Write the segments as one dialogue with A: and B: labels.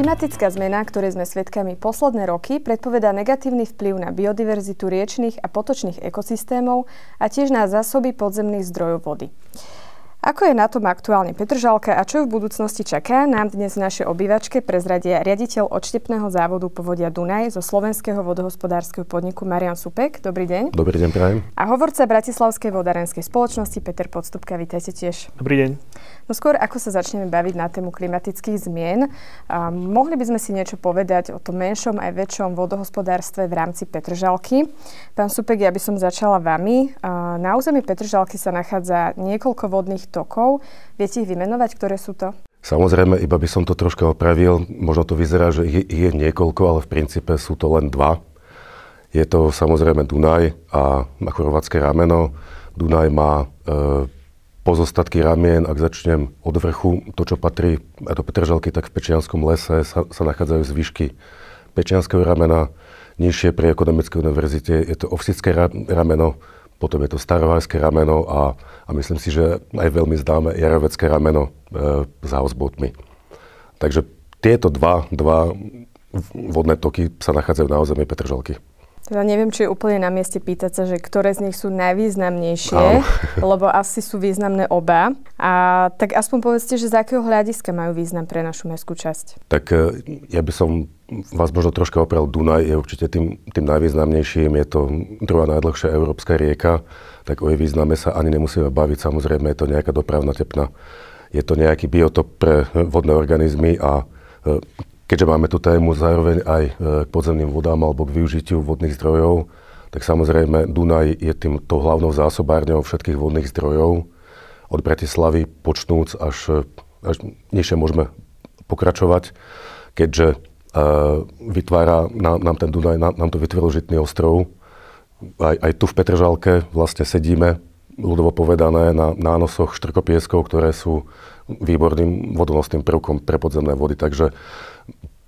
A: Klimatická zmena, ktorej sme svedkami posledné roky, predpovedá negatívny vplyv na biodiverzitu riečných a potočných ekosystémov a tiež na zásoby podzemných zdrojov vody. Ako je na tom aktuálne Petržalka a čo ju v budúcnosti čaká, nám dnes v našej obývačke prezradia riaditeľ odštepného závodu povodia Dunaj zo slovenského vodohospodárskeho podniku Marian Supek. Dobrý deň.
B: Dobrý deň, prajem.
A: A hovorca Bratislavskej vodárenskej spoločnosti Peter Podstupka. Vítajte tiež.
C: Dobrý deň.
A: No skôr, ako sa začneme baviť na tému klimatických zmien, a mohli by sme si niečo povedať o tom menšom aj väčšom vodohospodárstve v rámci Petržalky. Pán Supek, ja by som začala vami. Na území Petržalky sa nachádza niekoľko vodných tokov. Viete ich vymenovať, ktoré sú to?
B: Samozrejme, iba by som to troška opravil. Možno to vyzerá, že ich je niekoľko, ale v princípe sú to len dva. Je to samozrejme Dunaj a chorvátske rameno. Dunaj má e, pozostatky ramien, ak začnem od vrchu, to, čo patrí do Petržalky, tak v Pečianskom lese sa, sa nachádzajú zvyšky Pečianského ramena. Nižšie pri Ekonomickej univerzite je to Ovsické rameno, potom je to starovajské rameno a, a myslím si, že aj veľmi známe jarovecké rameno e, s houseboatmi. Takže tieto dva, dva vodné toky sa nachádzajú na území Petržalky.
A: Teda neviem, či je úplne na mieste pýtať sa, že ktoré z nich sú najvýznamnejšie, lebo asi sú významné oba. A tak aspoň povedzte, že z akého hľadiska majú význam pre našu mestskú časť?
B: Tak e, ja by som vás možno troška oprel. Dunaj je určite tým, tým najvýznamnejším. Je to druhá najdlhšia európska rieka, tak o jej význame sa ani nemusíme baviť. Samozrejme je to nejaká dopravná tepna. Je to nejaký biotop pre vodné organizmy a e, Keďže máme tú tému zároveň aj e, k podzemným vodám alebo k využitiu vodných zdrojov, tak samozrejme Dunaj je tým tou hlavnou zásobárňou všetkých vodných zdrojov. Od Bratislavy počnúc až, až nižšie môžeme pokračovať, keďže uh, vytvára nám, nám ten Dunaj, nám, nám to vytvoril Žitný ostrov. Aj, aj tu v Petržalke vlastne sedíme, ľudovo povedané, na nánosoch štrkopieskov, ktoré sú výborným vodonosným prvkom pre podzemné vody. Takže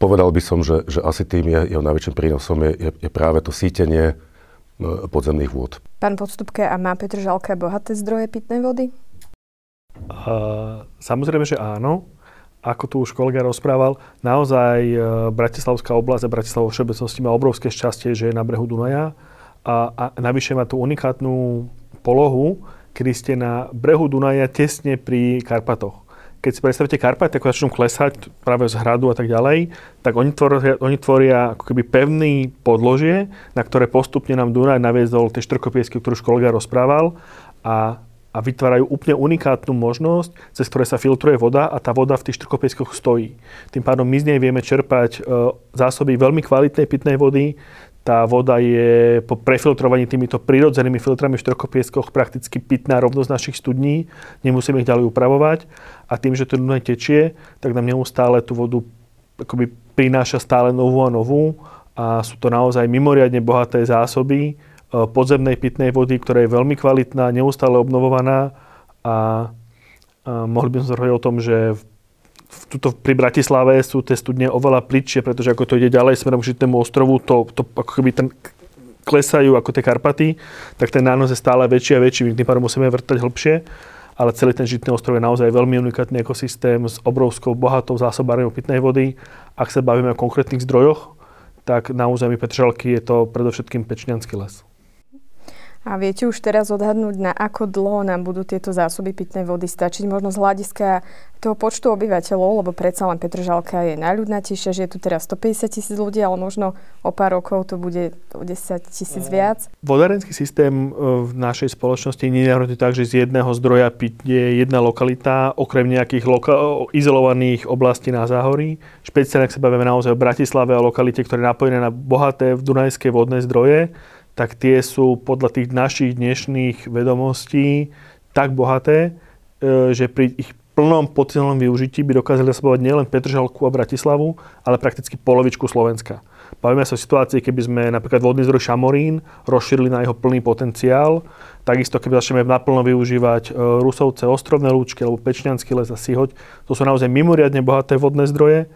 B: povedal by som, že, že asi tým je, jeho najväčším prínosom je, je, je práve to sítenie no, podzemných vôd.
A: Pán Podstupke, a má Petr Žalka bohaté zdroje pitnej vody?
C: Uh, samozrejme, že áno. Ako tu už kolega rozprával, naozaj uh, Bratislavská oblasť a Bratislava všeobecnosti má obrovské šťastie, že je na brehu Dunaja a, a navyše má tú unikátnu polohu, kedy ste na brehu Dunaja tesne pri Karpatoch keď si predstavíte Karpaty, ako začnú klesať práve z hradu a tak ďalej, tak oni tvoria, oni tvoria ako keby pevný podložie, na ktoré postupne nám Dunaj naviezol tie štrkopiesky, ktorú kolega rozprával a, a vytvárajú úplne unikátnu možnosť, cez ktoré sa filtruje voda a tá voda v tých štrkopieskoch stojí. Tým pádom my z nej vieme čerpať e, zásoby veľmi kvalitnej pitnej vody, tá voda je po prefiltrovaní týmito prirodzenými filtrami v štrokopieskoch prakticky pitná rovnosť našich studní. Nemusíme ich ďalej upravovať. A tým, že to Dunaj tečie, tak nám neustále tú vodu akoby prináša stále novú a novú. A sú to naozaj mimoriadne bohaté zásoby e, podzemnej pitnej vody, ktorá je veľmi kvalitná, neustále obnovovaná. A, a mohli by sme sa o tom, že v tuto pri Bratislave sú tie studne oveľa plitšie, pretože ako to ide ďalej smerom k Žitnému ostrovu, to, to ako keby ten klesajú ako tie Karpaty, tak ten nános je stále väčší a väčší, my tým pádom musíme vrtať hlbšie, ale celý ten Žitný ostrov je naozaj veľmi unikátny ekosystém s obrovskou bohatou zásobárňou pitnej vody. Ak sa bavíme o konkrétnych zdrojoch, tak na území Petržalky je to predovšetkým Pečňanský les.
A: A viete už teraz odhadnúť, na ako dlho nám budú tieto zásoby pitnej vody stačiť? Možno z hľadiska toho počtu obyvateľov, lebo predsa len Petržalka je najľudnatejšia, že je tu teraz 150 tisíc ľudí, ale možno o pár rokov to bude o 10 tisíc viac.
C: Vodárenský systém e, v našej spoločnosti nie je tak, že z jedného zdroja pitne jedna lokalita, okrem nejakých loka- izolovaných oblastí na záhorí. Špeciálne, ak sa bavíme naozaj o Bratislave a lokalite, ktoré je napojené na bohaté dunajské vodné zdroje, tak tie sú podľa tých našich dnešných vedomostí tak bohaté, e, že pri ich plnom potenciálnom využití by dokázali zasobovať nielen Petržalku a Bratislavu, ale prakticky polovičku Slovenska. Bavíme sa o situácii, keby sme napríklad vodný zdroj Šamorín rozšírili na jeho plný potenciál, takisto keby začneme naplno využívať e, Rusovce, Ostrovné lúčky alebo Pečňanský les a Sihoď, to sú naozaj mimoriadne bohaté vodné zdroje e,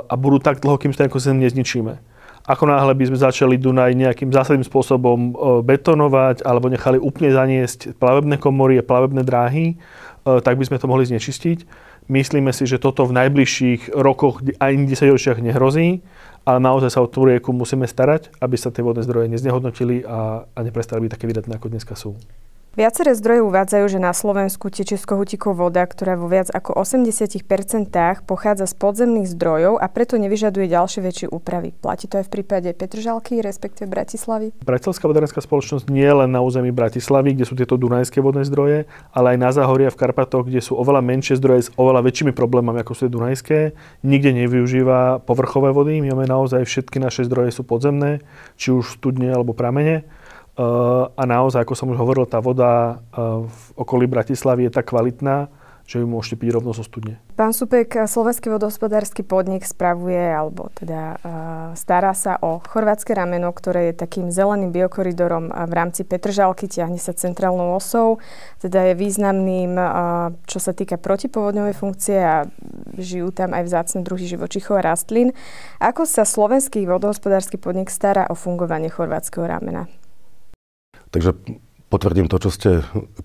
C: a budú tak dlho, kým sa ten nezničíme. Ako náhle by sme začali Dunaj nejakým zásadným spôsobom e, betonovať alebo nechali úplne zaniesť plavebné komory a plavebné dráhy, e, tak by sme to mohli znečistiť. Myslíme si, že toto v najbližších rokoch a 10 ročiach nehrozí, ale naozaj sa o tú rieku musíme starať, aby sa tie vodné zdroje neznehodnotili a, a neprestali byť také vydatné, ako dneska sú.
A: Viaceré zdroje uvádzajú, že na Slovensku tečie z kohutíkov voda, ktorá vo viac ako 80% pochádza z podzemných zdrojov a preto nevyžaduje ďalšie väčšie úpravy. Platí to aj v prípade Petržalky, respektíve Bratislavy?
C: Bratislavská vodárenská spoločnosť nie len na území Bratislavy, kde sú tieto dunajské vodné zdroje, ale aj na Záhoria v Karpatoch, kde sú oveľa menšie zdroje s oveľa väčšími problémami, ako sú tie dunajské. Nikde nevyužíva povrchové vody. My máme naozaj všetky naše zdroje sú podzemné, či už studne alebo pramene a naozaj, ako som už hovoril, tá voda v okolí Bratislavy je tak kvalitná, že ju môžete piť rovno zo studne.
A: Pán Supek, Slovenský vodohospodársky podnik spravuje, alebo teda stará sa o chorvátske rameno, ktoré je takým zeleným biokoridorom v rámci Petržalky, ťahne sa centrálnou osou, teda je významným, čo sa týka protipovodňovej funkcie a žijú tam aj vzácne druhy živočichov a rastlín. Ako sa Slovenský vodohospodársky podnik stará o fungovanie chorvátskeho ramena?
B: Takže potvrdím to, čo ste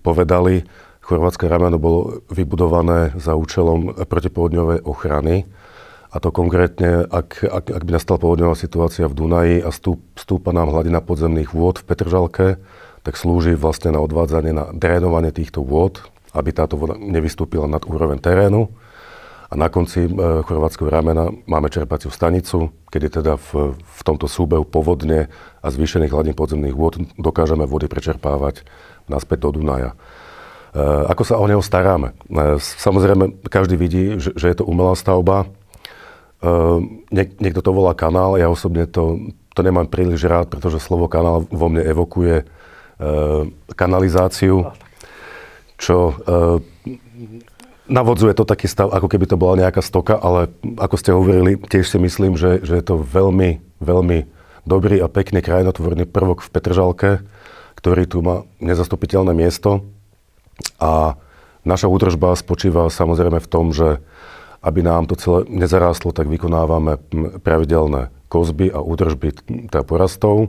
B: povedali. Chorvátske rameno bolo vybudované za účelom protipovodňovej ochrany. A to konkrétne, ak, ak, ak by nastala povodňová situácia v Dunaji a stúp, stúpa nám hladina podzemných vôd v Petržalke, tak slúži vlastne na odvádzanie, na drénovanie týchto vôd, aby táto voda nevystúpila nad úroveň terénu a na konci e, chorvátskeho ramena máme čerpaciu stanicu, kedy teda v, v tomto súbehu povodne a zvýšených hladín podzemných vôd dokážeme vody prečerpávať naspäť do Dunaja. E, ako sa o neho staráme? E, samozrejme, každý vidí, že, že je to umelá stavba. Niek- niekto to volá kanál, ja osobne to, to nemám príliš rád, pretože slovo kanál vo mne evokuje kanalizáciu, čo Navodzuje to taký stav, ako keby to bola nejaká stoka, ale ako ste hovorili, tiež si myslím, že, že je to veľmi, veľmi dobrý a pekný krajinotvorný prvok v Petržalke, ktorý tu má nezastupiteľné miesto. A naša údržba spočíva samozrejme v tom, že aby nám to celé nezarástlo, tak vykonávame pravidelné kozby a údržby teda porastov e,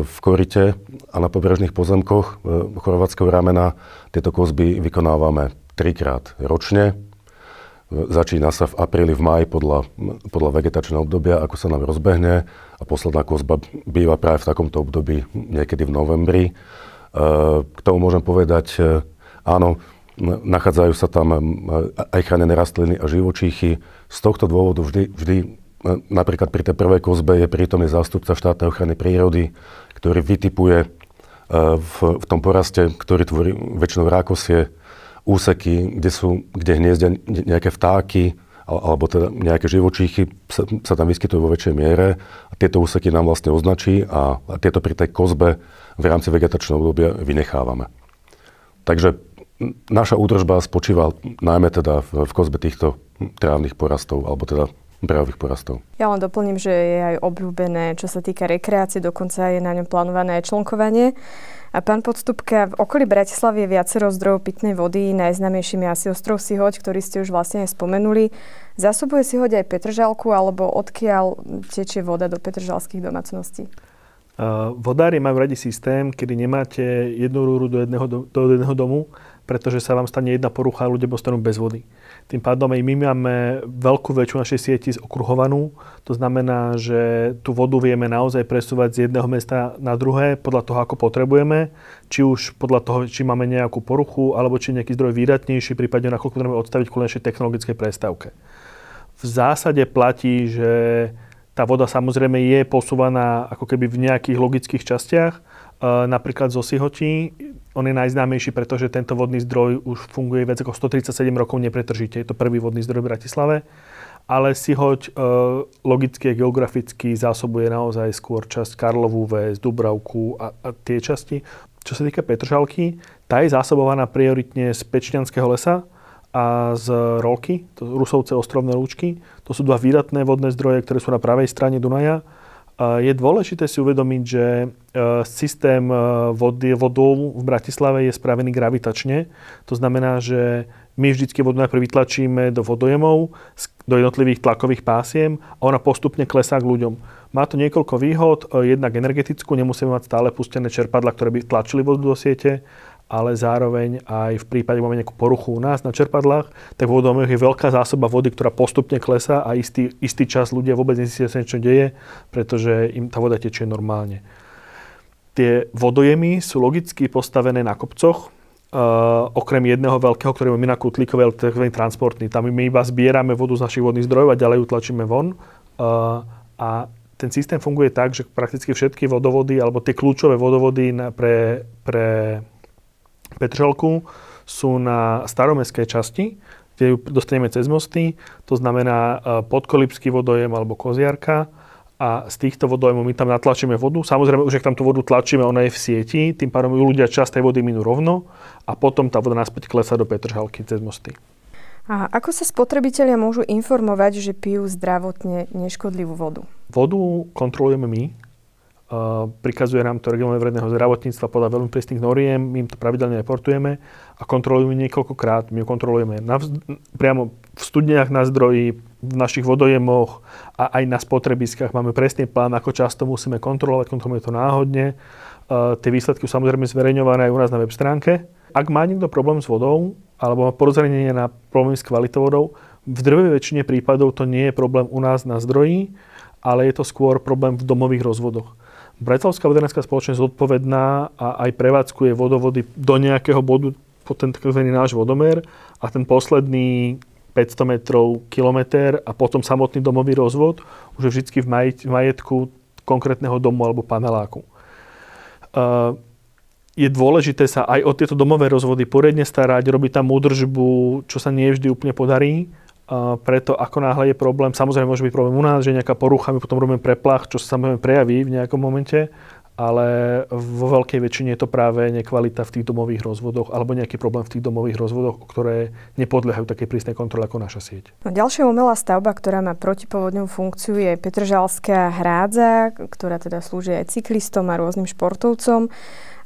B: v korite a na pobrežných pozemkoch e, chorvátskeho ramena. Tieto kozby vykonávame trikrát ročne. Začína sa v apríli, v maji podľa, podľa vegetačného obdobia, ako sa nám rozbehne a posledná kozba býva práve v takomto období, niekedy v novembri. E, k tomu môžem povedať, e, áno, nachádzajú sa tam e, aj chránené rastliny a živočíchy. Z tohto dôvodu vždy, vždy napríklad pri tej prvej kozbe je prítomný zástupca štátnej ochrany prírody, ktorý vytipuje v, v tom poraste, ktorý tvorí väčšinou rákosie, úseky, kde, sú, kde hniezdia nejaké vtáky alebo teda nejaké živočíchy sa, sa tam vyskytujú vo väčšej miere a tieto úseky nám vlastne označí a, a tieto pri tej kozbe v rámci vegetačného obdobia vynechávame. Takže naša údržba spočíva najmä teda v, v kozbe týchto trávnych porastov alebo teda brávých porastov.
A: Ja len doplním, že je aj obľúbené, čo sa týka rekreácie, dokonca je na ňom plánované aj člnkovanie. A pán Podstupka, v okolí Bratislavy je viacero zdrojov pitnej vody, najznamejším je asi ostrov Sihoď, ktorý ste už vlastne aj spomenuli. Zásobuje Sihoď aj Petržalku, alebo odkiaľ tečie voda do petržalských domácností?
C: Vodári majú radi systém, kedy nemáte jednu rúru do jedného, do, do jedného domu, pretože sa vám stane jedna porucha a ľudia postanú bez vody. Tým pádom aj my máme veľkú väčšiu našej sieti okruhovanú. To znamená, že tú vodu vieme naozaj presúvať z jedného mesta na druhé podľa toho, ako potrebujeme. Či už podľa toho, či máme nejakú poruchu, alebo či nejaký zdroj výdatnejší, prípadne nakoľko potrebujeme odstaviť kvôli našej technologickej prestávke. V zásade platí, že tá voda samozrejme je posúvaná ako keby v nejakých logických častiach, napríklad zo Sihoti. On je najznámejší, pretože tento vodný zdroj už funguje viac ako 137 rokov nepretržite. Je to prvý vodný zdroj v Bratislave. Ale Sihoť e, logicky a geograficky zásobuje naozaj skôr časť Karlovú väz, Dubravku a, a tie časti. Čo sa týka Petržalky, tá je zásobovaná prioritne z Pečňanského lesa a z Rolky, to Rusovce ostrovné lúčky. To sú dva výdatné vodné zdroje, ktoré sú na pravej strane Dunaja je dôležité si uvedomiť, že e, systém e, vody, vodou v Bratislave je spravený gravitačne. To znamená, že my vždycky vodu najprv vytlačíme do vodojemov, do jednotlivých tlakových pásiem a ona postupne klesá k ľuďom. Má to niekoľko výhod, e, jednak energetickú, nemusíme mať stále pustené čerpadla, ktoré by tlačili vodu do siete ale zároveň aj v prípade, máme nejakú poruchu u nás na čerpadlách, tak v je veľká zásoba vody, ktorá postupne klesá a istý, istý čas ľudia vôbec nezistia sa niečo deje, pretože im tá voda tečie normálne. Tie vodojemy sú logicky postavené na kopcoch, Uh, okrem jedného veľkého, ktorý máme na Kutlíkove, tzv. transportný. Tam my iba zbierame vodu z našich vodných zdrojov a ďalej ju tlačíme von. Uh, a ten systém funguje tak, že prakticky všetky vodovody, alebo tie kľúčové vodovody na, pre, pre Petržalku sú na staromestskej časti, kde ju dostaneme cez mosty, to znamená e, podkolipský vodojem alebo koziarka a z týchto vodojemov my tam natlačíme vodu. Samozrejme, už ak tam tú vodu tlačíme, ona je v sieti, tým pádom ľudia časť tej vody minú rovno a potom tá voda naspäť klesá do Petržalky cez mosty.
A: A ako sa spotrebitelia môžu informovať, že pijú zdravotne neškodlivú vodu?
C: Vodu kontrolujeme my, prikazuje nám to regionálne verejného zdravotníctva podľa veľmi prísnych noriem, my im to pravidelne reportujeme a kontrolujeme niekoľkokrát. My ju kontrolujeme na priamo v studniach na zdroji, v našich vodojemoch a aj na spotrebiskách. Máme presný plán, ako často musíme kontrolovať, kontrolujeme to náhodne. Uh, tie výsledky sú samozrejme zverejňované aj u nás na web stránke. Ak má niekto problém s vodou alebo má porozrenie na problémy s kvalitou vodou, v drvej väčšine prípadov to nie je problém u nás na zdroji, ale je to skôr problém v domových rozvodoch. Bratislavská vodárenská spoločnosť zodpovedná a aj prevádzkuje vodovody do nejakého bodu po ten tzv. náš vodomer a ten posledný 500 metrov, kilometr a potom samotný domový rozvod už je vždy v majetku konkrétneho domu alebo paneláku. Uh, je dôležité sa aj o tieto domové rozvody poriadne starať, robiť tam údržbu, čo sa nie vždy úplne podarí preto ako náhle je problém, samozrejme môže byť problém u nás, že nejaká porucha, my potom robíme preplach, čo sa samozrejme prejaví v nejakom momente, ale vo veľkej väčšine je to práve nekvalita v tých domových rozvodoch alebo nejaký problém v tých domových rozvodoch, ktoré nepodliehajú takej prísnej kontrole ako naša sieť.
A: No, ďalšia umelá stavba, ktorá má protipovodňovú funkciu, je Petržalská hrádza, ktorá teda slúži aj cyklistom a rôznym športovcom.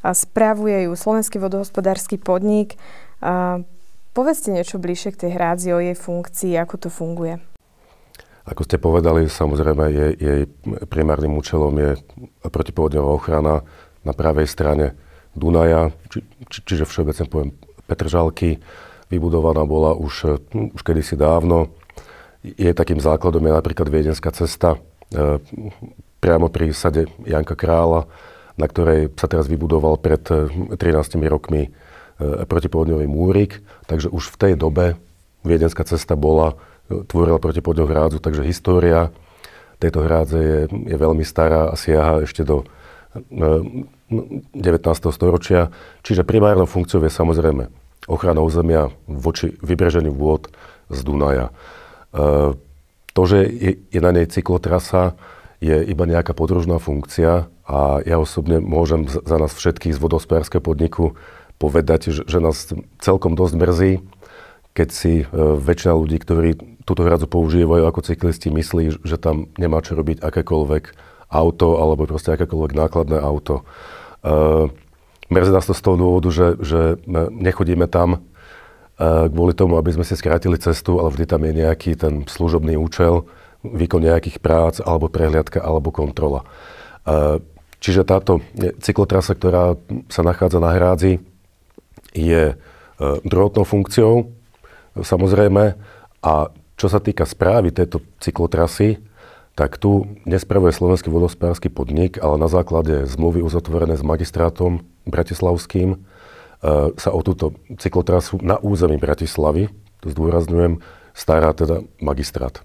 A: A spravuje ju Slovenský vodohospodársky podnik. A Povedzte niečo bližšie k tej hrádzi, o jej funkcii, ako to funguje.
B: Ako ste povedali, samozrejme jej, jej primárnym účelom je protipovodňová ochrana na pravej strane Dunaja, či, či, čiže všeobecne poviem Petržalky. Vybudovaná bola už, už kedysi dávno. Je takým základom je napríklad Viedenská cesta e, priamo pri sade Janka Krála, na ktorej sa teraz vybudoval pred 13 rokmi E, protipovodňový múrik, takže už v tej dobe Viedenská cesta bola, e, tvorila protipovodňovú hrádzu, takže história tejto hrádze je, je veľmi stará a siaha ešte do 19. E, storočia. Čiže primárnou funkciou je samozrejme ochrana územia voči vybreženiu vôd z Dunaja. To, že je, je na nej cyklotrasa, je iba nejaká podružná funkcia a ja osobne môžem za nás všetkých z vodospodárskeho podniku povedať, že, že nás celkom dosť mrzí, keď si e, väčšina ľudí, ktorí túto hradzu používajú ako cyklisti, myslí, že tam nemá čo robiť akékoľvek auto alebo proste akékoľvek nákladné auto. E, mrzí nás to z toho dôvodu, že, že nechodíme tam e, kvôli tomu, aby sme si skrátili cestu, ale vždy tam je nejaký ten služobný účel, výkon nejakých prác, alebo prehliadka, alebo kontrola. E, čiže táto cyklotrasa, ktorá sa nachádza na hrádzi, je e, druhotnou funkciou, samozrejme. A čo sa týka správy tejto cyklotrasy, tak tu nespravuje Slovenský vodospodársky podnik, ale na základe zmluvy uzatvorené s magistrátom bratislavským e, sa o túto cyklotrasu na území Bratislavy, to zdôrazňujem, stará teda magistrát.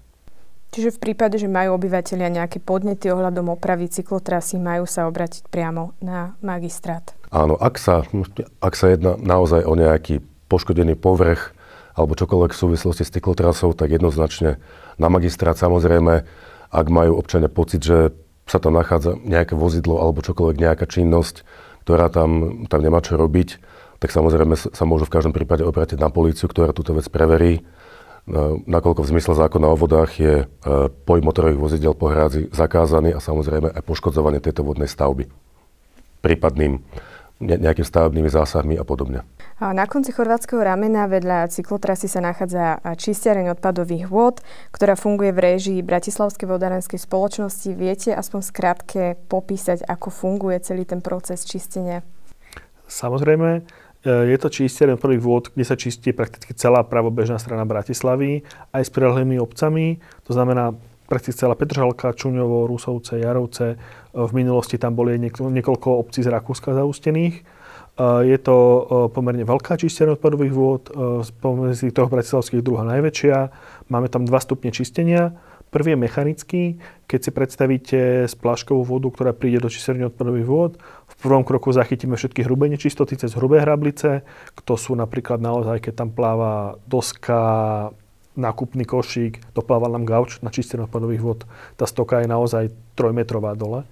A: Čiže v prípade, že majú obyvateľia nejaké podnety ohľadom opravy cyklotrasy, majú sa obratiť priamo na magistrát.
B: Áno, ak sa, ak sa jedná naozaj o nejaký poškodený povrch alebo čokoľvek v súvislosti s cyklotrasou, tak jednoznačne na magistrát samozrejme, ak majú občania pocit, že sa tam nachádza nejaké vozidlo alebo čokoľvek nejaká činnosť, ktorá tam, tam nemá čo robiť, tak samozrejme sa môžu v každom prípade obrátiť na políciu, ktorá túto vec preverí. Nakoľko v zmysle zákona o vodách je e, pohyb motorových vozidel po hrádzi zakázaný a samozrejme aj poškodzovanie tejto vodnej stavby prípadným nejakými stavebnými zásahmi a podobne.
A: Na konci chorvátskeho ramena vedľa cyklotrasy sa nachádza čistiareň odpadových vôd, ktorá funguje v réžii Bratislavskej vodárenskej spoločnosti. Viete aspoň skrátke popísať, ako funguje celý ten proces čistenia?
C: Samozrejme, je to čistiareň prvých vôd, kde sa čistí prakticky celá pravobežná strana Bratislavy, aj s prilehlými obcami. To znamená prakticky celá Petržalka, Čuňovo, Rusovce, Jarovce. V minulosti tam boli niekoľko obcí z Rakúska zaustených. Je to pomerne veľká čistiareň odpadových vôd, pomedzi toho bratislavských druhá najväčšia. Máme tam 2 stupne čistenia Prvý je mechanický, keď si predstavíte spláškovú vodu, ktorá príde do čistenia odpadových vôd. V prvom kroku zachytíme všetky hrubé nečistoty cez hrubé hrablice, to sú napríklad naozaj, keď tam pláva doska, nákupný košík, dopláva nám gauč na čistenie odpadových vod. Tá stoka je naozaj trojmetrová dole.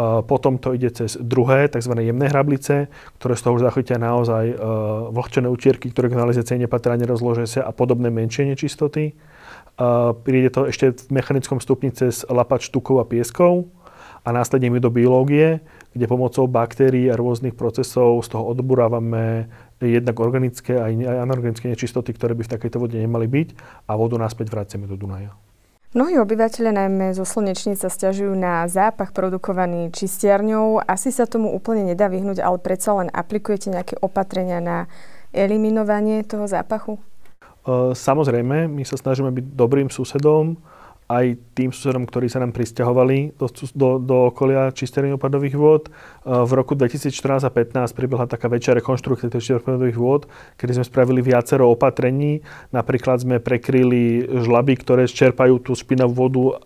C: Potom to ide cez druhé, tzv. jemné hrablice, ktoré z toho už zachytia naozaj vlhčené utierky, ktoré k kanalizácii nepatria, nerozložia sa a podobné menšie nečistoty. Príde to ešte v mechanickom stupni cez lapač tukov a pieskov a následne my do biológie, kde pomocou baktérií a rôznych procesov z toho odburávame jednak organické a anorganické nečistoty, ktoré by v takejto vode nemali byť a vodu naspäť vraciame do Dunaja.
A: Mnohí obyvateľe najmä zo Slnečníc sa stiažujú na zápach produkovaný čistiarňou. Asi sa tomu úplne nedá vyhnúť, ale predsa len aplikujete nejaké opatrenia na eliminovanie toho zápachu?
C: Samozrejme, my sa snažíme byť dobrým susedom, aj tým susedom, ktorí sa nám pristahovali do, do, do okolia čistenia opadových vôd. V roku 2014 a 2015 prebehla taká väčšia rekonštrukcia týchto opadových vôd, kedy sme spravili viacero opatrení. Napríklad sme prekryli žlaby, ktoré čerpajú tú špinavú vodu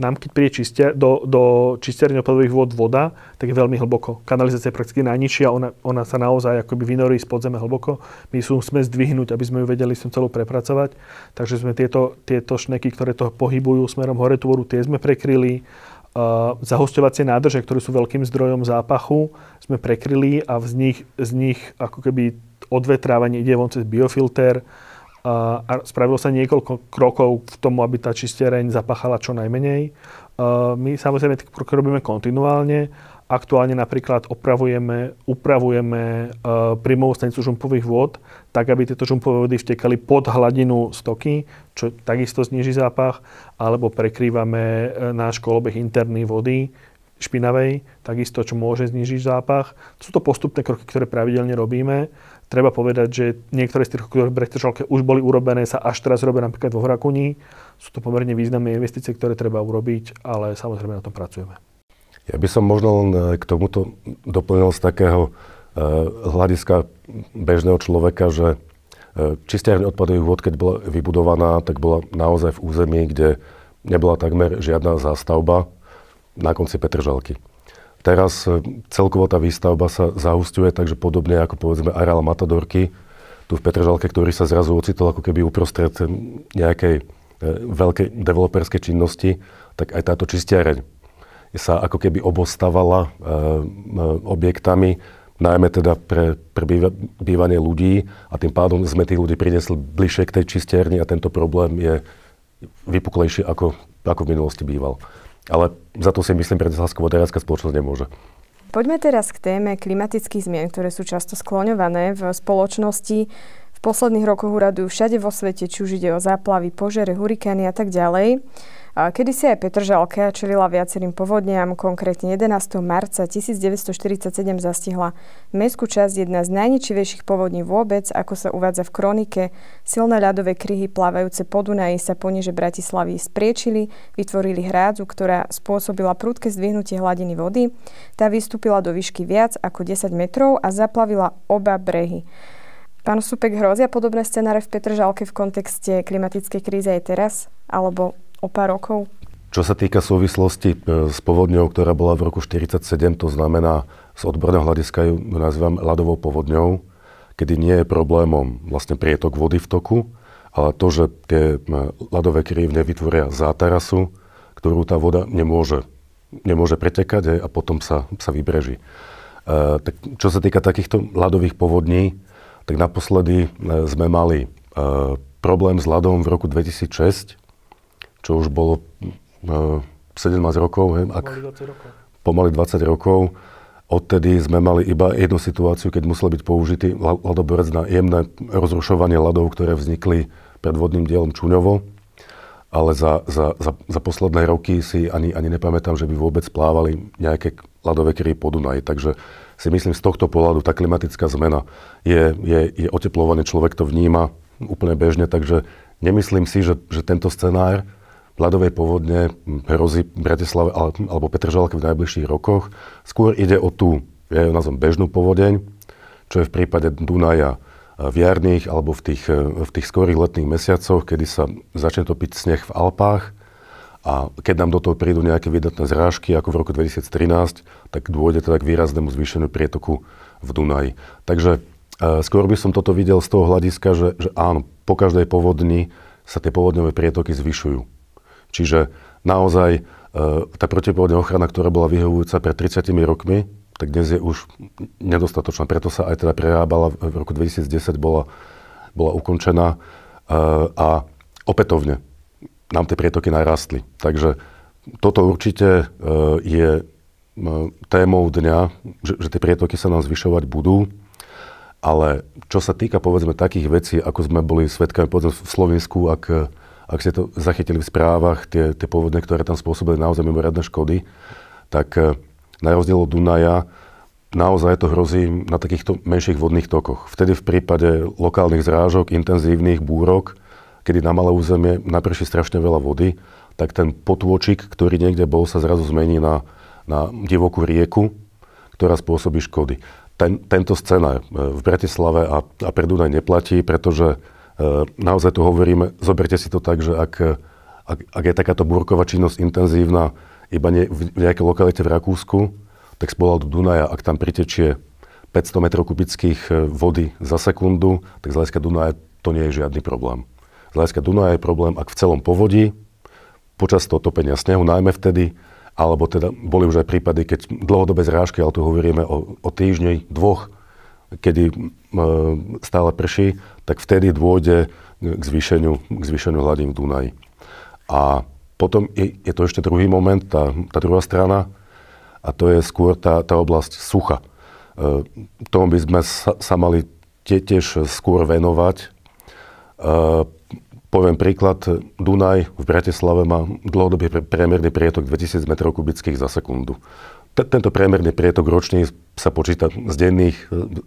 C: nám keď príde čistia, do, do čistiarne odpadových vôd voda, tak je veľmi hlboko. Kanalizácia je prakticky najnižšia, ona, ona sa naozaj akoby vynorí z podzeme hlboko. My sú musíme zdvihnúť, aby sme ju vedeli som celú prepracovať. Takže sme tieto, tieto šneky, ktoré to pohybujú smerom hore tvoru, tie sme prekryli. Uh, zahostovacie nádrže, ktoré sú veľkým zdrojom zápachu, sme prekryli a z nich, z nich ako keby odvetrávanie ide von cez biofilter a spravilo sa niekoľko krokov k tomu, aby tá čistiareň zapachala čo najmenej. My samozrejme tie kroky robíme kontinuálne. Aktuálne napríklad opravujeme, upravujeme príjmovú stanicu žumpových vôd, tak aby tieto žumpové vody vtekali pod hladinu stoky, čo takisto zniží zápach, alebo prekrývame e, náš kolobeh interný vody, špinavej, takisto, čo môže znižiť zápach. Sú to postupné kroky, ktoré pravidelne robíme treba povedať, že niektoré z tých ktoré v Brechtržalke už boli urobené, sa až teraz robia napríklad vo Hrakuni. Sú to pomerne významné investície, ktoré treba urobiť, ale samozrejme na tom pracujeme.
B: Ja by som možno len e, k tomuto doplnil z takého e, hľadiska bežného človeka, že e, čistiarň odpadových vôd, keď bola vybudovaná, tak bola naozaj v území, kde nebola takmer žiadna zástavba na konci Petržalky. Teraz e, celkovo tá výstavba sa zahustuje, takže podobne ako povedzme areál Matadorky, tu v Petržalke, ktorý sa zrazu ocitol ako keby uprostred e, nejakej e, veľkej developerskej činnosti, tak aj táto čistiareň sa ako keby obostavala e, objektami, najmä teda pre, pre bývanie ľudí a tým pádom sme tých ľudí priniesli bližšie k tej čistiarni a tento problém je vypuklejší ako, ako v minulosti býval. Ale za to si myslím, že vodárska spoločnosť nemôže.
A: Poďme teraz k téme klimatických zmien, ktoré sú často skloňované v spoločnosti. V posledných rokoch uradujú všade vo svete, či už ide o záplavy, požere, hurikány a tak ďalej. Kedy si aj Petržalka čelila viacerým povodniam, konkrétne 11. marca 1947 zastihla mestskú časť jedna z najničivejších povodní vôbec, ako sa uvádza v kronike. Silné ľadové kryhy plávajúce po Dunaji sa poniže Bratislavy spriečili, vytvorili hrádzu, ktorá spôsobila prudké zdvihnutie hladiny vody. Tá vystúpila do výšky viac ako 10 metrov a zaplavila oba brehy. Pán Supek, hrozia podobné scenáre v Petržalke v kontexte klimatickej krízy aj teraz? Alebo o pár rokov?
B: Čo sa týka súvislosti e, s povodňou, ktorá bola v roku 1947, to znamená z odborného hľadiska ju nazývam ľadovou povodňou, kedy nie je problémom vlastne prietok vody v toku, ale to, že tie e, ľadové krivne vytvoria zátarasu, ktorú tá voda nemôže, nemôže pretekať a potom sa, sa vybreží. E, tak čo sa týka takýchto ľadových povodní, tak naposledy e, sme mali e, problém s ľadom v roku 2006, čo už bolo uh, e, 17 rokov. He, ak,
C: pomaly 20 rokov.
B: Pomaly 20 rokov. Odtedy sme mali iba jednu situáciu, keď musel byť použitý ľadoborec na jemné rozrušovanie ľadov, ktoré vznikli pred vodným dielom Čuňovo. Ale za, za, za, za posledné roky si ani, ani nepamätám, že by vôbec plávali nejaké ľadové kry po Dunaji. Takže si myslím z tohto pohľadu tá klimatická zmena je, je, je oteplovanie, človek to vníma úplne bežne, takže nemyslím si, že, že tento scenár ľadovej povodne hrozí Bratislave alebo Petržalke v najbližších rokoch. Skôr ide o tú, ja ju nazvem bežnú povodeň, čo je v prípade Dunaja v jarných alebo v tých, v tých skorých letných mesiacoch, kedy sa začne topiť sneh v Alpách a keď nám do toho prídu nejaké vydatné zrážky, ako v roku 2013, tak dôjde teda k výraznému zvýšeniu prietoku v Dunaji. Takže e, skôr by som toto videl z toho hľadiska, že, že áno, po každej povodni sa tie povodňové prietoky zvyšujú. Čiže naozaj e, tá protipovodňová ochrana, ktorá bola vyhovujúca pred 30 rokmi, tak dnes je už nedostatočná. Preto sa aj teda prerábala v roku 2010 bola, bola ukončená e, a opätovne nám tie prietoky narastli. Takže toto určite e, je témou dňa, že, že tie prietoky sa nám zvyšovať budú. Ale čo sa týka povedzme takých vecí, ako sme boli svetkami povedzme v Slovensku, ak, ak ste to zachytili v správach, tie, tie povodne, ktoré tam spôsobili naozaj mimoriadne škody, tak e, na rozdiel od Dunaja naozaj to hrozí na takýchto menších vodných tokoch. Vtedy v prípade lokálnych zrážok, intenzívnych búrok, kedy na malé územie naprší strašne veľa vody, tak ten potôčik, ktorý niekde bol, sa zrazu zmení na, na divokú rieku, ktorá spôsobí škody. Ten, tento scénar e, v Bratislave a, a pre Dunaj neplatí, pretože naozaj tu hovoríme, zoberte si to tak, že ak, ak, ak je takáto búrková činnosť intenzívna iba nie, v nejakej lokalite v Rakúsku, tak z pohľadu Dunaja, ak tam pritečie 500 m kubických e, vody za sekundu, tak z hľadiska Dunaja to nie je žiadny problém. Z hľadiska Dunaja je problém, ak v celom povodí, počas toho topenia snehu, najmä vtedy, alebo teda boli už aj prípady, keď dlhodobé zrážky, ale tu hovoríme o, o týždni, dvoch, kedy e, stále prší, tak vtedy dôjde k zvýšeniu, k zvýšeniu hladín v Dunaji. A potom je, to ešte druhý moment, tá, tá druhá strana, a to je skôr tá, tá oblasť sucha. E, tomu by sme sa, sa mali tiež skôr venovať. E, Poviem príklad, Dunaj v Bratislave má dlhodobý priemerný prietok 2000 m3 za sekundu. Tento priemerný prietok ročný sa počíta z denných,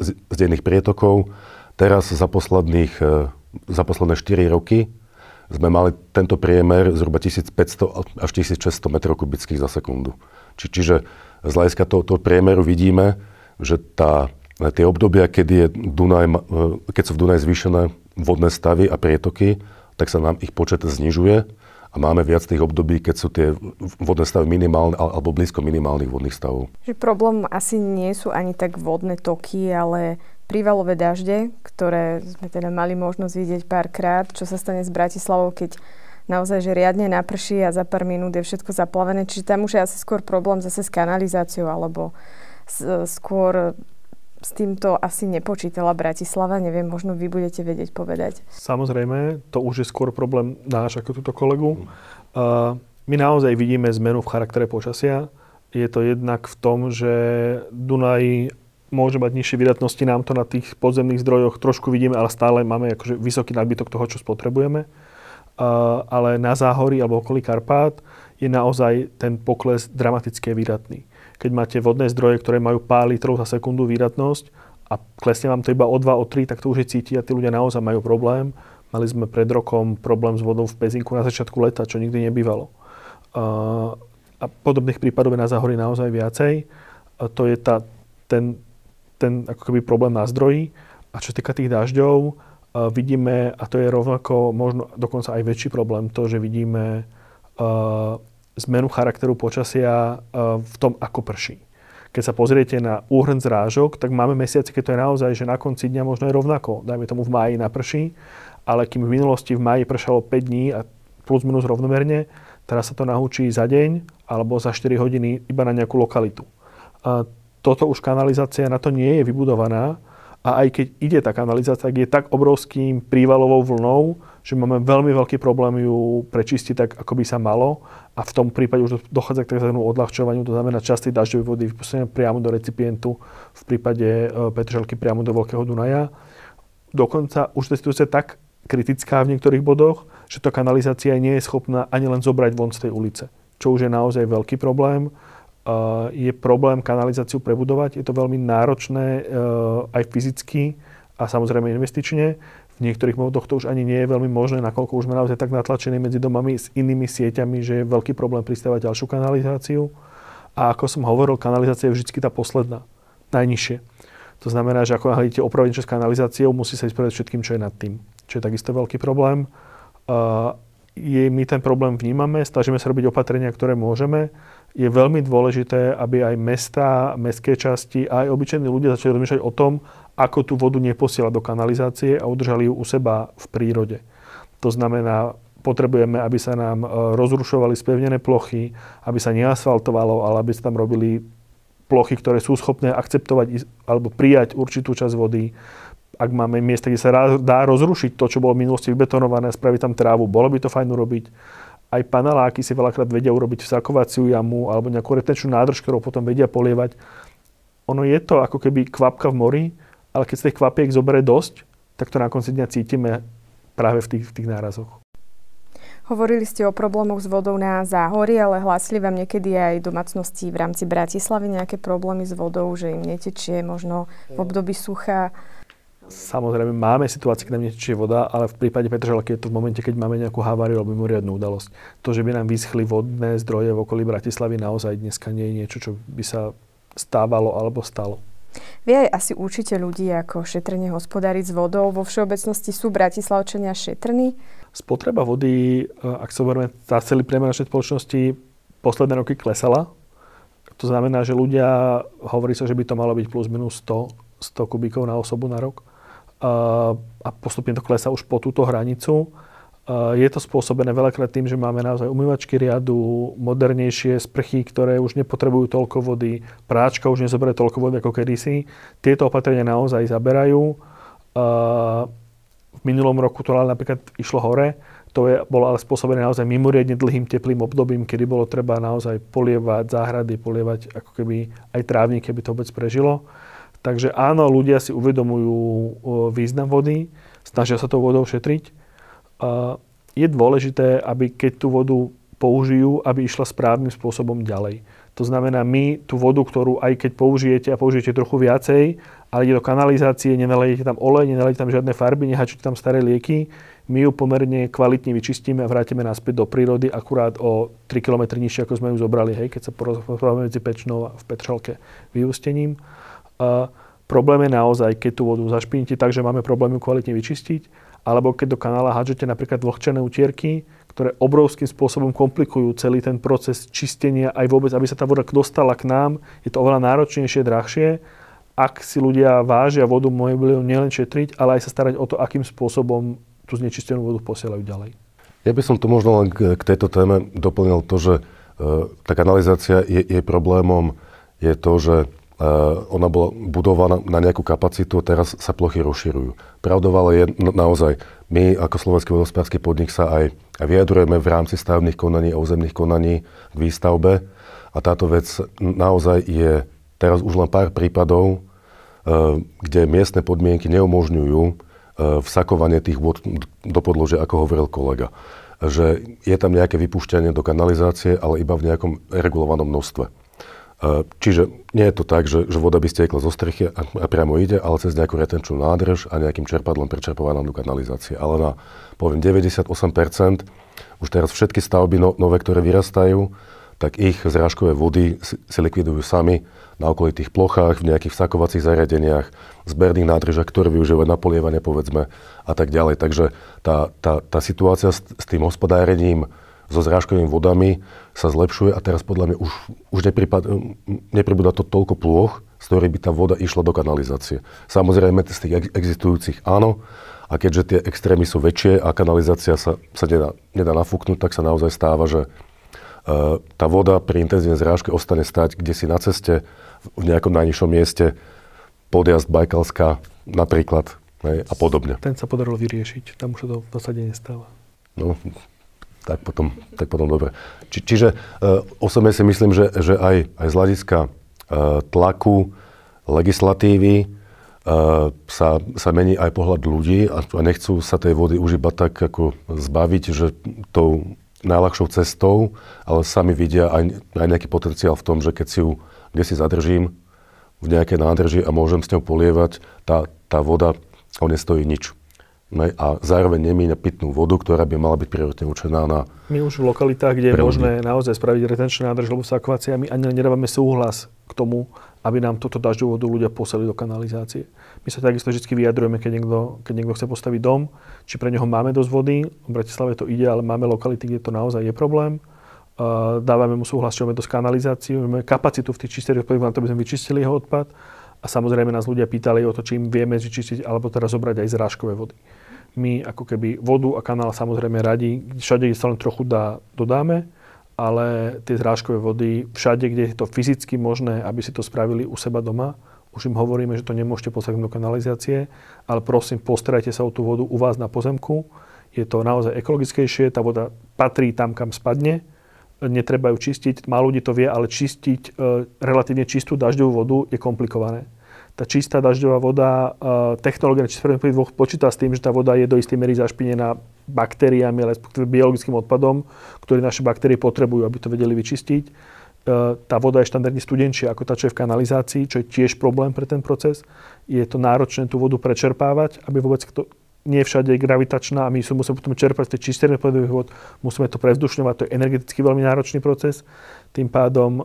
B: z denných prietokov. Teraz za, posledných, e, za posledné 4 roky sme mali tento priemer zhruba 1500 až 1600 m3 za sekundu. Či, čiže z hľadiska toho, toho priemeru vidíme, že tá, tie obdobia, kedy je Dunaj, e, keď sú v Dunaj zvýšené vodné stavy a prietoky, tak sa nám ich počet znižuje a máme viac tých období, keď sú tie vodné stavy minimálne alebo blízko minimálnych vodných stavov.
A: Že problém asi nie sú ani tak vodné toky, ale prívalové dažde, ktoré sme teda mali možnosť vidieť párkrát, čo sa stane s Bratislavou, keď naozaj, že riadne naprší a za pár minút je všetko zaplavené. Čiže tam už je asi skôr problém zase s kanalizáciou alebo skôr s týmto asi nepočítala Bratislava, neviem, možno vy budete vedieť povedať.
C: Samozrejme, to už je skôr problém náš ako túto kolegu. Uh, my naozaj vidíme zmenu v charaktere počasia. Je to jednak v tom, že Dunaj môže mať nižšie vydatnosti, nám to na tých podzemných zdrojoch trošku vidíme, ale stále máme akože vysoký nadbytok toho, čo spotrebujeme. Uh, ale na záhorí alebo okolí Karpát je naozaj ten pokles dramaticky výdatný keď máte vodné zdroje, ktoré majú pár litrov za sekundu výdatnosť a klesne vám to iba o 2, o 3, tak to už je cíti a tí ľudia naozaj majú problém. Mali sme pred rokom problém s vodou v Pezinku na začiatku leta, čo nikdy nebývalo. A podobných prípadov je na záhorí naozaj viacej. A to je tá, ten, ten ako keby problém na zdroji. A čo týka tých dažďov, vidíme, a to je rovnako možno dokonca aj väčší problém, to, že vidíme zmenu charakteru počasia e, v tom, ako prší. Keď sa pozriete na úhrn zrážok, tak máme mesiace, keď to je naozaj, že na konci dňa možno je rovnako. Dajme tomu v máji naprší, ale kým v minulosti v máji pršalo 5 dní a plus minus rovnomerne, teraz sa to nahúčí za deň alebo za 4 hodiny iba na nejakú lokalitu. A toto už kanalizácia na to nie je vybudovaná a aj keď ide tá kanalizácia, tak je tak obrovským prívalovou vlnou, že máme veľmi veľký problém ju prečistiť tak, ako by sa malo a v tom prípade už dochádza k tzv. odľahčovaniu, to znamená častý dažďovej vody vypustené priamo do recipientu, v prípade e, Petrželky priamo do Veľkého Dunaja. Dokonca už tá situácia tak kritická v niektorých bodoch, že tá kanalizácia nie je schopná ani len zobrať von z tej ulice, čo už je naozaj veľký problém. Je problém kanalizáciu prebudovať. Je to veľmi náročné aj fyzicky a samozrejme investične. V niektorých modoch to už ani nie je veľmi možné, nakoľko už sme naozaj tak natlačení medzi domami s inými sieťami, že je veľký problém pristávať ďalšiu kanalizáciu. A ako som hovoril, kanalizácia je vždy tá posledná, najnižšie. To znamená, že ako idete opraviť s kanalizáciou, musí sa ísť všetkým, čo je nad tým. Čo je takisto veľký problém. Uh, je, my ten problém vnímame, snažíme sa robiť opatrenia, ktoré môžeme. Je veľmi dôležité, aby aj mesta, mestské časti, aj obyčajní ľudia začali rozmýšľať o tom, ako tú vodu neposielať do kanalizácie a udržali ju u seba v prírode. To znamená, potrebujeme, aby sa nám e, rozrušovali spevnené plochy, aby sa neasfaltovalo, ale aby sa tam robili plochy, ktoré sú schopné akceptovať alebo prijať určitú časť vody. Ak máme miesta, kde sa dá rozrušiť to, čo bolo v minulosti vybetonované spraviť tam trávu, bolo by to fajn urobiť. Aj paneláky si veľakrát vedia urobiť vsakovaciu jamu alebo nejakú retenčnú nádrž, ktorú potom vedia polievať. Ono je to ako keby kvapka v mori, ale keď sa tých kvapiek zoberie dosť, tak to na konci dňa cítime práve v tých, v tých nárazoch.
A: Hovorili ste o problémoch s vodou na záhorí, ale hlásili vám niekedy aj domácnosti v rámci Bratislavy nejaké problémy s vodou, že im netečie možno v období sucha?
C: Samozrejme, máme situácie, keď nám netečie voda, ale v prípade Petržalky je to v momente, keď máme nejakú haváriu alebo mimoriadnú udalosť. To, že by nám vyschli vodné zdroje v okolí Bratislavy, naozaj dneska nie je niečo, čo by sa stávalo alebo stalo.
A: Vy aj asi učíte ľudí, ako šetrne hospodáriť s vodou. Vo všeobecnosti sú Bratislavčania šetrní?
C: Spotreba vody, e, ak sa hovoríme za celý priemer našej spoločnosti, posledné roky klesala. To znamená, že ľudia, hovorí sa, že by to malo byť plus minus 100, 100 kubíkov na osobu na rok. A postupne to klesá už po túto hranicu. Je to spôsobené veľakrát tým, že máme naozaj umývačky riadu, modernejšie sprchy, ktoré už nepotrebujú toľko vody, práčka už nezoberie toľko vody ako kedysi. Tieto opatrenia naozaj zaberajú. V minulom roku to ale napríklad išlo hore. To je, bolo ale spôsobené naozaj mimoriadne dlhým teplým obdobím, kedy bolo treba naozaj polievať záhrady, polievať ako keby aj trávnik, keby to vôbec prežilo. Takže áno, ľudia si uvedomujú význam vody, snažia sa tou vodou šetriť je dôležité, aby keď tú vodu použijú, aby išla správnym spôsobom ďalej. To znamená, my tú vodu, ktorú aj keď použijete a použijete trochu viacej, ale ide do kanalizácie, nenalejete tam olej, nenalejete tam žiadne farby, nehačujete tam staré lieky, my ju pomerne kvalitne vyčistíme a vrátime naspäť do prírody, akurát o 3 km nižšie, ako sme ju zobrali, hej, keď sa porozprávame medzi Pečnou a v Petržalke vyústením. Problém je naozaj, keď tú vodu zašpinite tak, že máme problém ju kvalitne vyčistiť, alebo keď do kanála hádžete napríklad vlhčené utierky, ktoré obrovským spôsobom komplikujú celý ten proces čistenia, aj vôbec, aby sa tá voda dostala k nám, je to oveľa náročnejšie, drahšie. Ak si ľudia vážia vodu, mohli nielen šetriť, ale aj sa starať o to, akým spôsobom tú znečistenú vodu posielajú ďalej.
B: Ja by som to možno len k, tejto téme doplnil to, že e, tá kanalizácia je, je problémom, je to, že ona bola budovaná na nejakú kapacitu a teraz sa plochy rozširujú. Pravdou ale je naozaj, my ako Slovenský vodospodársky podnik sa aj, vyjadrujeme v rámci stavebných konaní a územných konaní k výstavbe a táto vec naozaj je teraz už len pár prípadov, eh, kde miestne podmienky neumožňujú eh, vsakovanie tých vod do podlože, ako hovoril kolega. Že je tam nejaké vypúšťanie do kanalizácie, ale iba v nejakom regulovanom množstve. Čiže nie je to tak, že, že voda by stiekla zo strechy a, a priamo ide, ale cez nejakú retenčnú nádrž a nejakým čerpadlom prečerpovaná do kanalizácie. Ale na, poviem, 98% už teraz všetky stavby no, nové, ktoré vyrastajú, tak ich zrážkové vody si, si likvidujú sami na okolitých plochách, v nejakých vsakovacích zariadeniach, zberných nádržach, ktoré využívajú na polievanie, povedzme, a tak ďalej. Takže tá, tá, tá situácia s, s tým hospodárením so zrážkovými vodami sa zlepšuje a teraz podľa mňa už, už nepribúda to toľko plôch, z ktorých by tá voda išla do kanalizácie. Samozrejme, z tých existujúcich áno, a keďže tie extrémy sú väčšie a kanalizácia sa, sa nedá, nedá nafúknuť, tak sa naozaj stáva, že uh, tá voda pri intenzívnej zrážke ostane stať kde si na ceste, v nejakom najnižšom mieste, podjazd Bajkalska napríklad hej, a podobne.
C: Ten sa podarilo vyriešiť, tam už sa to v podstate nestáva.
B: No, tak potom, tak potom dobre. Či, čiže uh, osobne si myslím, že, že aj, aj z hľadiska uh, tlaku legislatívy uh, sa, sa mení aj pohľad ľudí a, a nechcú sa tej vody už iba tak ako zbaviť, že tou najľahšou cestou, ale sami vidia aj, aj nejaký potenciál v tom, že keď si ju kde si zadržím v nejakej nádrži a môžem s ňou polievať, tá, tá voda, o nestojí nič. A zároveň nemíňa pitnú vodu, ktorá by mala byť prioritne určená na...
C: My už v lokalitách, kde je možné naozaj spraviť retenčné nádrž alebo sakovacie, my ani nedávame súhlas k tomu, aby nám toto dažďovú vodu ľudia poslali do kanalizácie. My sa takisto vždy vyjadrujeme, keď niekto, keď niekto chce postaviť dom, či pre neho máme dosť vody. V Bratislave to ide, ale máme lokality, kde to naozaj je problém. Uh, dávame mu súhlas, čo máme dosť kanalizáciu, máme kapacitu v tých čistých odpadoch, to by sme vyčistili jeho odpad. A samozrejme nás ľudia pýtali o to, či im vieme vyčistiť alebo teraz zobrať aj zrážkové vody my ako keby vodu a kanál samozrejme radi, všade, kde sa len trochu dá, dodáme, ale tie zrážkové vody, všade, kde je to fyzicky možné, aby si to spravili u seba doma, už im hovoríme, že to nemôžete poslať do kanalizácie, ale prosím, postarajte sa o tú vodu u vás na pozemku. Je to naozaj ekologickejšie, tá voda patrí tam, kam spadne, netreba ju čistiť. Málo ľudí to vie, ale čistiť e, relatívne čistú dažďovú vodu je komplikované tá čistá dažďová voda, technológia čistého dvoch počíta s tým, že tá voda je do istej miery zašpinená baktériami, respektíve biologickým odpadom, ktorý naše baktérie potrebujú, aby to vedeli vyčistiť. E, tá voda je štandardne studenčia ako tá, čo je v kanalizácii, čo je tiež problém pre ten proces. Je to náročné tú vodu prečerpávať, aby vôbec to, nie všade je gravitačná a my sú musíme potom čerpať z tej čistej odpadových vod, musíme to prevzdušňovať, to je energeticky veľmi náročný proces. Tým pádom e,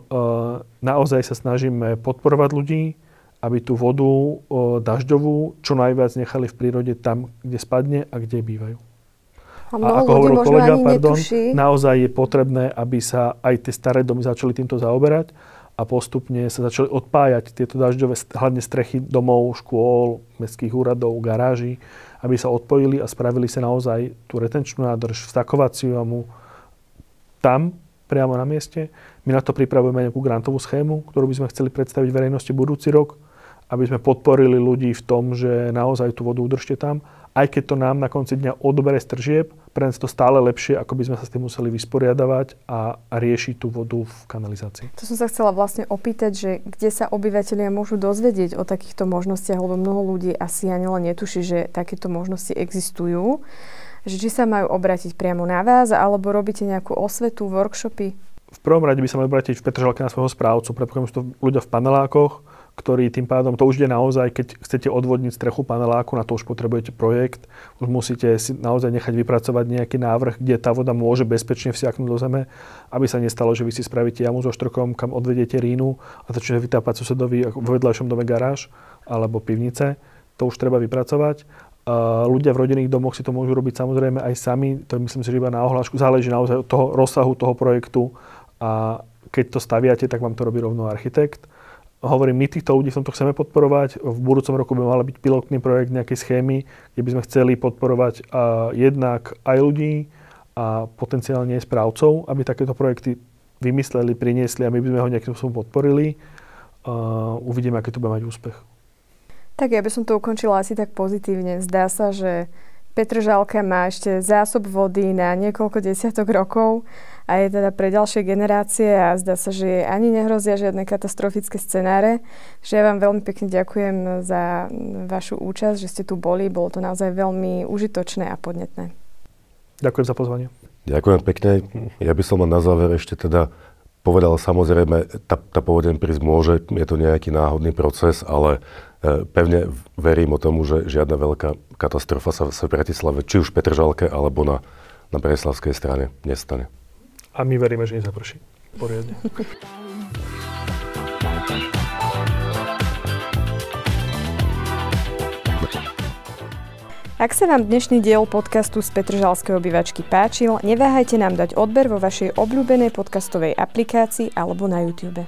C: naozaj sa snažíme podporovať ľudí, aby tú vodu o, dažďovú čo najviac nechali v prírode tam, kde spadne a kde bývajú.
A: A, a ako hovoril kolega, pardon, netuší.
C: naozaj je potrebné, aby sa aj tie staré domy začali týmto zaoberať a postupne sa začali odpájať tieto dažďové, hlavne strechy domov, škôl, mestských úradov, garáží, aby sa odpojili a spravili sa naozaj tú retenčnú nádrž, vstakovaciu jamu tam, priamo na mieste. My na to pripravujeme nejakú grantovú schému, ktorú by sme chceli predstaviť verejnosti budúci rok aby sme podporili ľudí v tom, že naozaj tú vodu udržte tam, aj keď to nám na konci dňa odbere stržieb, pre nás to stále lepšie, ako by sme sa s tým museli vysporiadavať a, a riešiť tú vodu v kanalizácii.
A: To som sa chcela vlastne opýtať, že kde sa obyvateľia môžu dozvedieť o takýchto možnostiach, lebo mnoho ľudí asi ani len netuší, že takéto možnosti existujú. Že či sa majú obrátiť priamo na vás, alebo robíte nejakú osvetu, workshopy?
C: V prvom rade by sa mali obrátiť v Petržalke na svojho správcu, predpokladám, že to ľudia v panelákoch, ktorý tým pádom, to už je naozaj, keď chcete odvodniť strechu paneláku, na to už potrebujete projekt, už musíte si naozaj nechať vypracovať nejaký návrh, kde tá voda môže bezpečne vsiaknúť do zeme, aby sa nestalo, že vy si spravíte jamu so štrkom, kam odvediete rínu a začnete vytápať susedovi vo vedľajšom dome garáž alebo pivnice. To už treba vypracovať. Ľudia v rodinných domoch si to môžu robiť samozrejme aj sami, to myslím si, že iba na ohlášku, záleží naozaj od toho rozsahu toho projektu a keď to staviate, tak vám to robí rovno architekt hovorím, my týchto ľudí v tomto chceme podporovať. V budúcom roku by mal byť pilotný projekt nejakej schémy, kde by sme chceli podporovať uh, jednak aj ľudí a potenciálne aj správcov, aby takéto projekty vymysleli, priniesli a my by sme ho nejakým spôsobom podporili. Uh, uvidíme, aký to bude mať úspech.
A: Tak ja by som to ukončila asi tak pozitívne. Zdá sa, že Petržalka má ešte zásob vody na niekoľko desiatok rokov a je teda pre ďalšie generácie a zdá sa, že ani nehrozia žiadne katastrofické scenáre. Takže ja vám veľmi pekne ďakujem za vašu účasť, že ste tu boli. Bolo to naozaj veľmi užitočné a podnetné.
C: Ďakujem za pozvanie.
B: Ďakujem pekne. Ja by som len na záver ešte teda povedal, samozrejme, tá, tá povodeň prísť môže, je to nejaký náhodný proces, ale e, pevne verím o tomu, že žiadna veľká katastrofa sa v Bratislave, či už v Petržalke, alebo na, na Breslavskej strane nestane
C: a my veríme, že nezaprší poriadne.
A: Ak sa vám dnešný diel podcastu z Petržalskej obyvačky páčil, neváhajte nám dať odber vo vašej obľúbenej podcastovej aplikácii alebo na YouTube.